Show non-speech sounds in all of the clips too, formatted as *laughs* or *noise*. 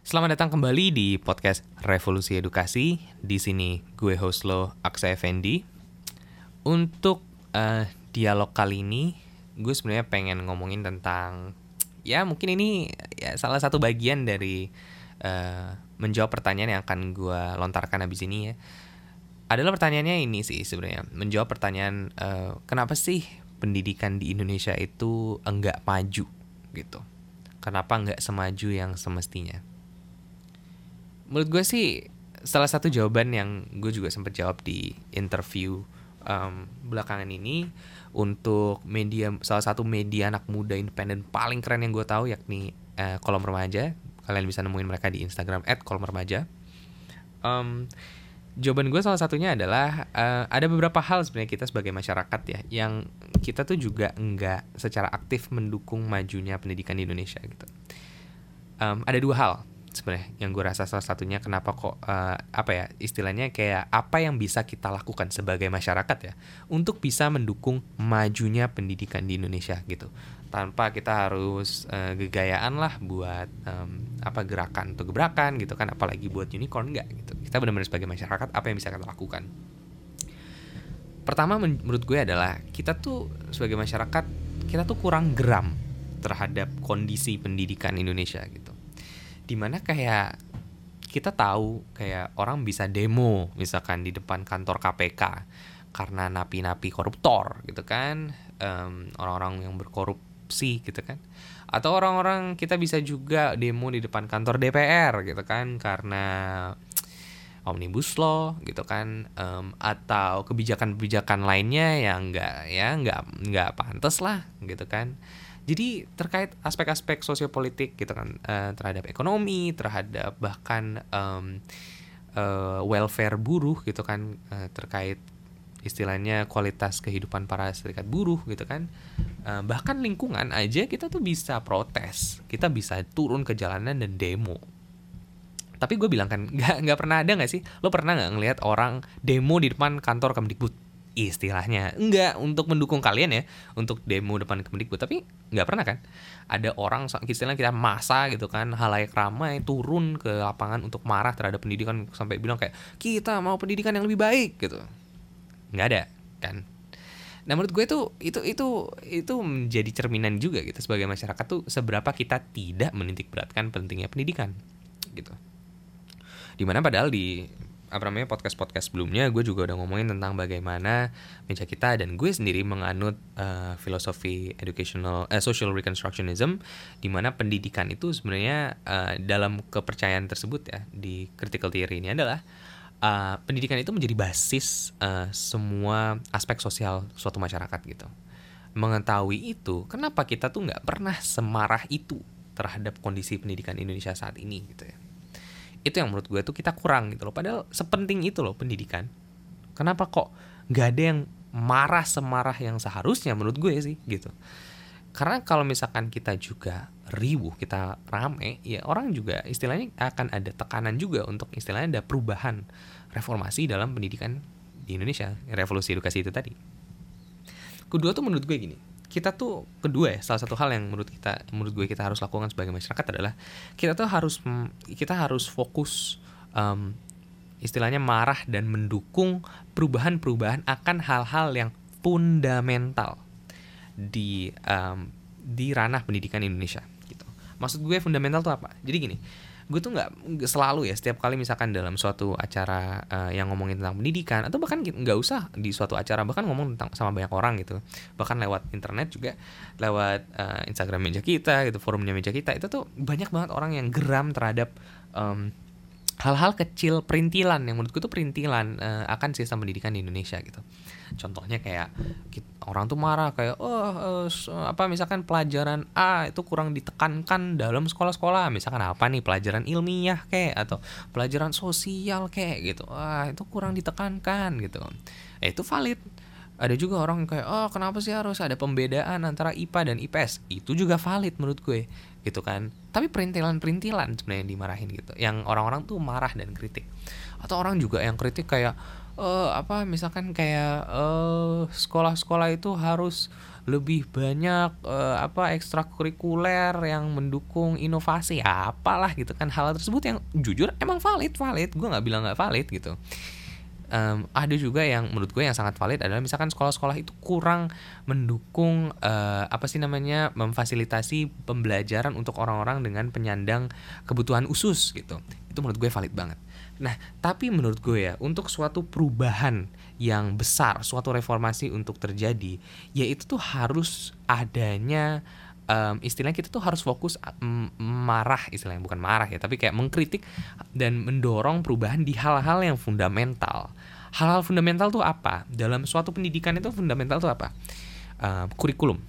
Selamat datang kembali di podcast Revolusi Edukasi. Di sini gue host lo Aksa Effendi. Untuk uh, dialog kali ini, gue sebenarnya pengen ngomongin tentang ya mungkin ini ya salah satu bagian dari uh, menjawab pertanyaan yang akan gue lontarkan habis ini ya. Adalah pertanyaannya ini sih sebenarnya menjawab pertanyaan uh, kenapa sih pendidikan di Indonesia itu enggak maju gitu. Kenapa enggak semaju yang semestinya? Menurut gue sih salah satu jawaban yang gue juga sempat jawab di interview um, belakangan ini untuk media salah satu media anak muda independen paling keren yang gue tahu yakni uh, kolom remaja. Kalian bisa nemuin mereka di Instagram @kolomremaja um, jawaban gue salah satunya adalah uh, ada beberapa hal sebenarnya kita sebagai masyarakat ya yang kita tuh juga enggak secara aktif mendukung majunya pendidikan di Indonesia gitu. Um, ada dua hal sebenarnya yang gue rasa salah satunya kenapa kok uh, apa ya istilahnya kayak apa yang bisa kita lakukan sebagai masyarakat ya untuk bisa mendukung majunya pendidikan di Indonesia gitu. Tanpa kita harus uh, gegayaan lah buat um, apa gerakan atau gebrakan gitu kan apalagi buat unicorn enggak gitu. Kita benar-benar sebagai masyarakat apa yang bisa kita lakukan? Pertama menurut gue adalah kita tuh sebagai masyarakat kita tuh kurang geram terhadap kondisi pendidikan Indonesia gitu di mana kayak kita tahu kayak orang bisa demo misalkan di depan kantor KPK karena napi-napi koruptor gitu kan um, orang-orang yang berkorupsi gitu kan. Atau orang-orang kita bisa juga demo di depan kantor DPR gitu kan karena omnibus law gitu kan um, atau kebijakan-kebijakan lainnya yang enggak ya enggak enggak pantas lah gitu kan jadi terkait aspek-aspek sosiopolitik gitu kan uh, terhadap ekonomi, terhadap bahkan um, uh, welfare buruh gitu kan uh, terkait istilahnya kualitas kehidupan para serikat buruh gitu kan uh, bahkan lingkungan aja kita tuh bisa protes kita bisa turun ke jalanan dan demo. Tapi gue bilang kan *laughs* nggak nggak pernah ada nggak sih? Lo pernah nggak ngelihat orang demo di depan kantor Kemdikbud istilahnya. Enggak untuk mendukung kalian ya untuk demo depan Kemdikbud. Tapi nggak pernah kan? Ada orang istilahnya kita masa gitu kan halayak ramai turun ke lapangan untuk marah terhadap pendidikan sampai bilang kayak kita mau pendidikan yang lebih baik gitu. Nggak ada kan? Nah menurut gue itu itu itu itu menjadi cerminan juga gitu sebagai masyarakat tuh seberapa kita tidak menitik beratkan pentingnya pendidikan gitu. Di mana padahal di apa namanya podcast podcast sebelumnya gue juga udah ngomongin tentang bagaimana meja kita dan gue sendiri menganut uh, filosofi educational uh, social reconstructionism di mana pendidikan itu sebenarnya uh, dalam kepercayaan tersebut ya di critical theory ini adalah uh, pendidikan itu menjadi basis uh, semua aspek sosial suatu masyarakat gitu. Mengetahui itu kenapa kita tuh nggak pernah semarah itu terhadap kondisi pendidikan Indonesia saat ini gitu ya itu yang menurut gue tuh kita kurang gitu loh. Padahal sepenting itu loh pendidikan. Kenapa kok nggak ada yang marah semarah yang seharusnya menurut gue sih gitu. Karena kalau misalkan kita juga ribuh kita rame ya orang juga istilahnya akan ada tekanan juga untuk istilahnya ada perubahan reformasi dalam pendidikan di Indonesia revolusi edukasi itu tadi. Kedua tuh menurut gue gini kita tuh kedua ya salah satu hal yang menurut kita menurut gue kita harus lakukan sebagai masyarakat adalah kita tuh harus kita harus fokus um, istilahnya marah dan mendukung perubahan-perubahan akan hal-hal yang fundamental di um, di ranah pendidikan Indonesia gitu. Maksud gue fundamental tuh apa? Jadi gini, gue tuh nggak selalu ya setiap kali misalkan dalam suatu acara uh, yang ngomongin tentang pendidikan atau bahkan nggak usah di suatu acara bahkan ngomong tentang sama banyak orang gitu bahkan lewat internet juga lewat uh, Instagram meja kita gitu forumnya meja kita itu tuh banyak banget orang yang geram terhadap um, hal-hal kecil perintilan yang menurutku tuh perintilan uh, akan sistem pendidikan di Indonesia gitu. Contohnya kayak orang tuh marah kayak oh uh, apa misalkan pelajaran A itu kurang ditekankan dalam sekolah-sekolah. Misalkan apa nih pelajaran ilmiah kayak atau pelajaran sosial kayak gitu. Wah, itu kurang ditekankan gitu. Eh, itu valid ada juga orang kayak oh kenapa sih harus ada pembedaan antara IPA dan IPS itu juga valid menurut gue gitu kan tapi perintilan-perintilan sebenarnya yang dimarahin gitu yang orang-orang tuh marah dan kritik atau orang juga yang kritik kayak uh, apa misalkan kayak uh, sekolah-sekolah itu harus lebih banyak uh, apa ekstrakurikuler yang mendukung inovasi apalah gitu kan. Hal tersebut yang jujur emang valid valid. Gue nggak bilang nggak valid gitu um, ada juga yang menurut gue yang sangat valid adalah misalkan sekolah-sekolah itu kurang mendukung uh, apa sih namanya memfasilitasi pembelajaran untuk orang-orang dengan penyandang kebutuhan usus gitu itu menurut gue valid banget nah tapi menurut gue ya untuk suatu perubahan yang besar, suatu reformasi untuk terjadi, yaitu tuh harus adanya um, istilahnya kita tuh harus fokus um, marah istilahnya bukan marah ya, tapi kayak mengkritik dan mendorong perubahan di hal-hal yang fundamental. Hal-hal fundamental tuh apa? Dalam suatu pendidikan itu fundamental tuh apa? Uh, kurikulum,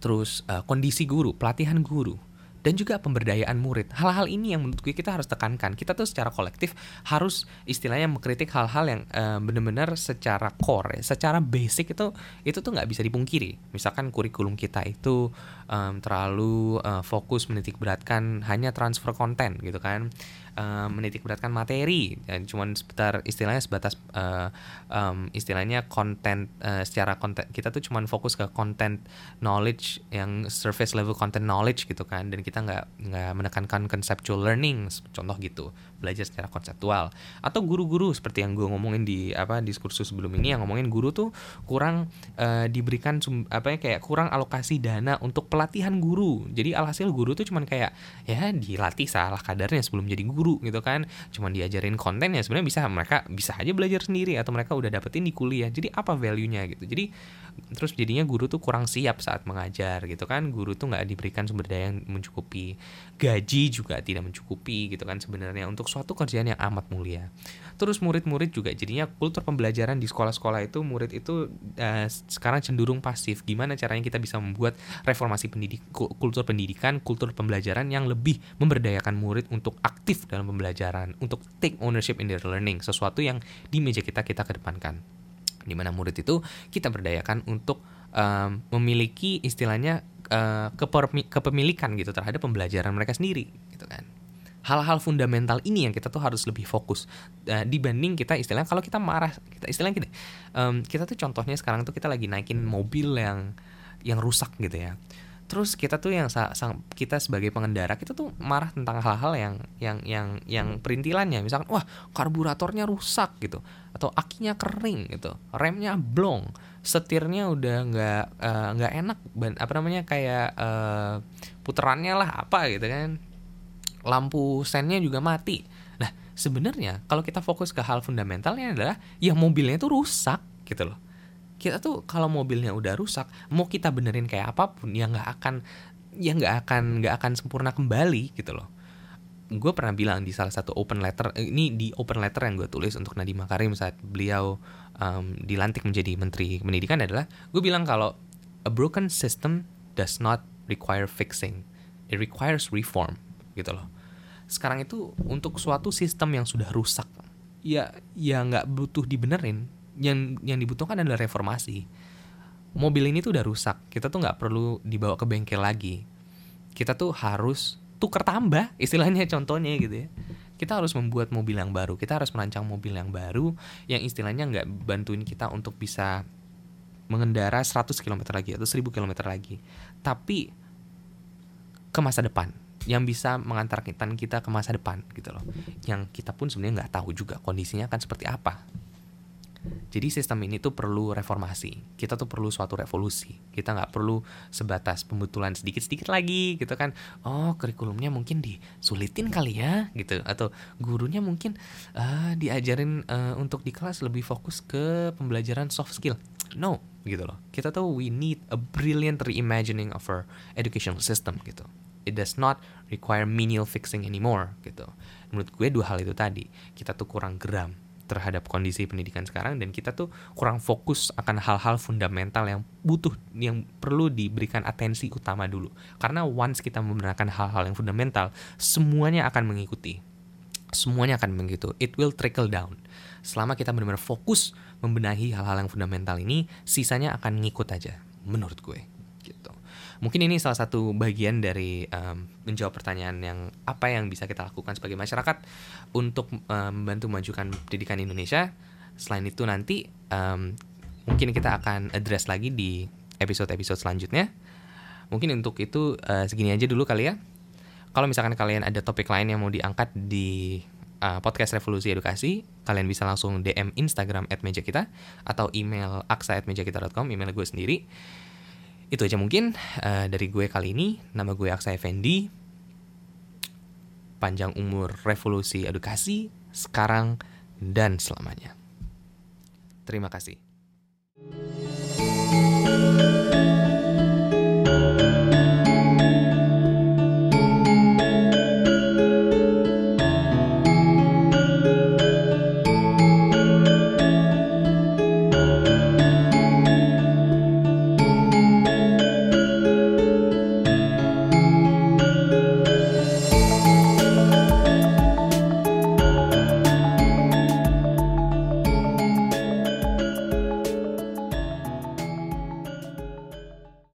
terus uh, kondisi guru, pelatihan guru, dan juga pemberdayaan murid. Hal-hal ini yang menurut gue kita harus tekankan. Kita tuh secara kolektif harus istilahnya mengkritik hal-hal yang uh, benar-benar secara core, secara basic itu itu tuh nggak bisa dipungkiri. Misalkan kurikulum kita itu um, terlalu uh, fokus menitik beratkan hanya transfer konten gitu kan uh, menitik beratkan materi dan cuman sebentar istilahnya sebatas uh, um, istilahnya konten uh, secara konten kita tuh cuman fokus ke konten knowledge yang surface level content knowledge gitu kan dan kita nggak nggak menekankan conceptual learning contoh gitu belajar secara konseptual. Atau guru-guru seperti yang gue ngomongin di apa diskursus sebelum ini yang ngomongin guru tuh kurang uh, diberikan sum, apa ya kayak kurang alokasi dana untuk pelatihan guru. Jadi alhasil guru tuh cuman kayak ya dilatih salah kadarnya sebelum jadi guru gitu kan. Cuma diajarin konten ya sebenarnya bisa mereka bisa aja belajar sendiri atau mereka udah dapetin di kuliah. Jadi apa value nya gitu. Jadi terus jadinya guru tuh kurang siap saat mengajar gitu kan. Guru tuh nggak diberikan sumber daya yang mencukupi. Gaji juga tidak mencukupi gitu kan sebenarnya. Untuk suatu kerjaan yang amat mulia. Terus murid-murid juga jadinya kultur pembelajaran di sekolah-sekolah itu murid itu uh, sekarang cenderung pasif. Gimana caranya kita bisa membuat reformasi pendidik kultur pendidikan kultur pembelajaran yang lebih memberdayakan murid untuk aktif dalam pembelajaran untuk take ownership in their learning sesuatu yang di meja kita kita kedepankan. Di mana murid itu kita berdayakan untuk um, memiliki istilahnya uh, kepemilikan gitu terhadap pembelajaran mereka sendiri gitu kan hal-hal fundamental ini yang kita tuh harus lebih fokus. Uh, dibanding kita istilahnya kalau kita marah kita istilahnya gini um, kita tuh contohnya sekarang tuh kita lagi naikin mobil yang yang rusak gitu ya. Terus kita tuh yang sang, kita sebagai pengendara kita tuh marah tentang hal-hal yang yang yang yang perintilannya. Misalkan wah karburatornya rusak gitu. Atau akinya kering gitu. Remnya blong. Setirnya udah nggak eh, nggak uh, enak apa namanya kayak uh, puterannya lah apa gitu kan lampu sennya juga mati. Nah sebenarnya kalau kita fokus ke hal fundamentalnya adalah ya mobilnya itu rusak gitu loh. Kita tuh kalau mobilnya udah rusak mau kita benerin kayak apa pun ya nggak akan ya nggak akan nggak akan sempurna kembali gitu loh. Gue pernah bilang di salah satu open letter eh, ini di open letter yang gue tulis untuk Nadiem Makarim saat beliau um, dilantik menjadi menteri pendidikan adalah gue bilang kalau a broken system does not require fixing it requires reform gitu loh sekarang itu untuk suatu sistem yang sudah rusak. Ya ya nggak butuh dibenerin. Yang yang dibutuhkan adalah reformasi. Mobil ini tuh udah rusak. Kita tuh nggak perlu dibawa ke bengkel lagi. Kita tuh harus tuker tambah *laughs* istilahnya contohnya gitu ya. Kita harus membuat mobil yang baru. Kita harus merancang mobil yang baru yang istilahnya nggak bantuin kita untuk bisa mengendara 100 km lagi atau 1000 km lagi. Tapi ke masa depan yang bisa mengantarkan kita ke masa depan gitu loh yang kita pun sebenarnya nggak tahu juga kondisinya akan seperti apa jadi sistem ini tuh perlu reformasi. Kita tuh perlu suatu revolusi. Kita nggak perlu sebatas pembetulan sedikit-sedikit lagi gitu kan. Oh kurikulumnya mungkin disulitin kali ya gitu. Atau gurunya mungkin uh, diajarin uh, untuk di kelas lebih fokus ke pembelajaran soft skill. No gitu loh. Kita tuh we need a brilliant reimagining of our educational system gitu. It does not require menial fixing anymore gitu. Menurut gue dua hal itu tadi. Kita tuh kurang geram terhadap kondisi pendidikan sekarang dan kita tuh kurang fokus akan hal-hal fundamental yang butuh yang perlu diberikan atensi utama dulu. Karena once kita membenarkan hal-hal yang fundamental semuanya akan mengikuti. Semuanya akan begitu it will trickle down. Selama kita benar-benar fokus membenahi hal-hal yang fundamental ini sisanya akan ngikut aja menurut gue Mungkin ini salah satu bagian dari um, menjawab pertanyaan yang apa yang bisa kita lakukan sebagai masyarakat untuk um, membantu memajukan pendidikan Indonesia. Selain itu nanti um, mungkin kita akan address lagi di episode-episode selanjutnya. Mungkin untuk itu uh, segini aja dulu kali ya. Kalau misalkan kalian ada topik lain yang mau diangkat di uh, podcast Revolusi Edukasi, kalian bisa langsung DM Instagram at meja kita atau email aksa at meja kita.com, email gue sendiri. Itu aja mungkin uh, dari gue kali ini. Nama gue Aksa Effendi. Panjang umur revolusi edukasi sekarang dan selamanya. Terima kasih. thank you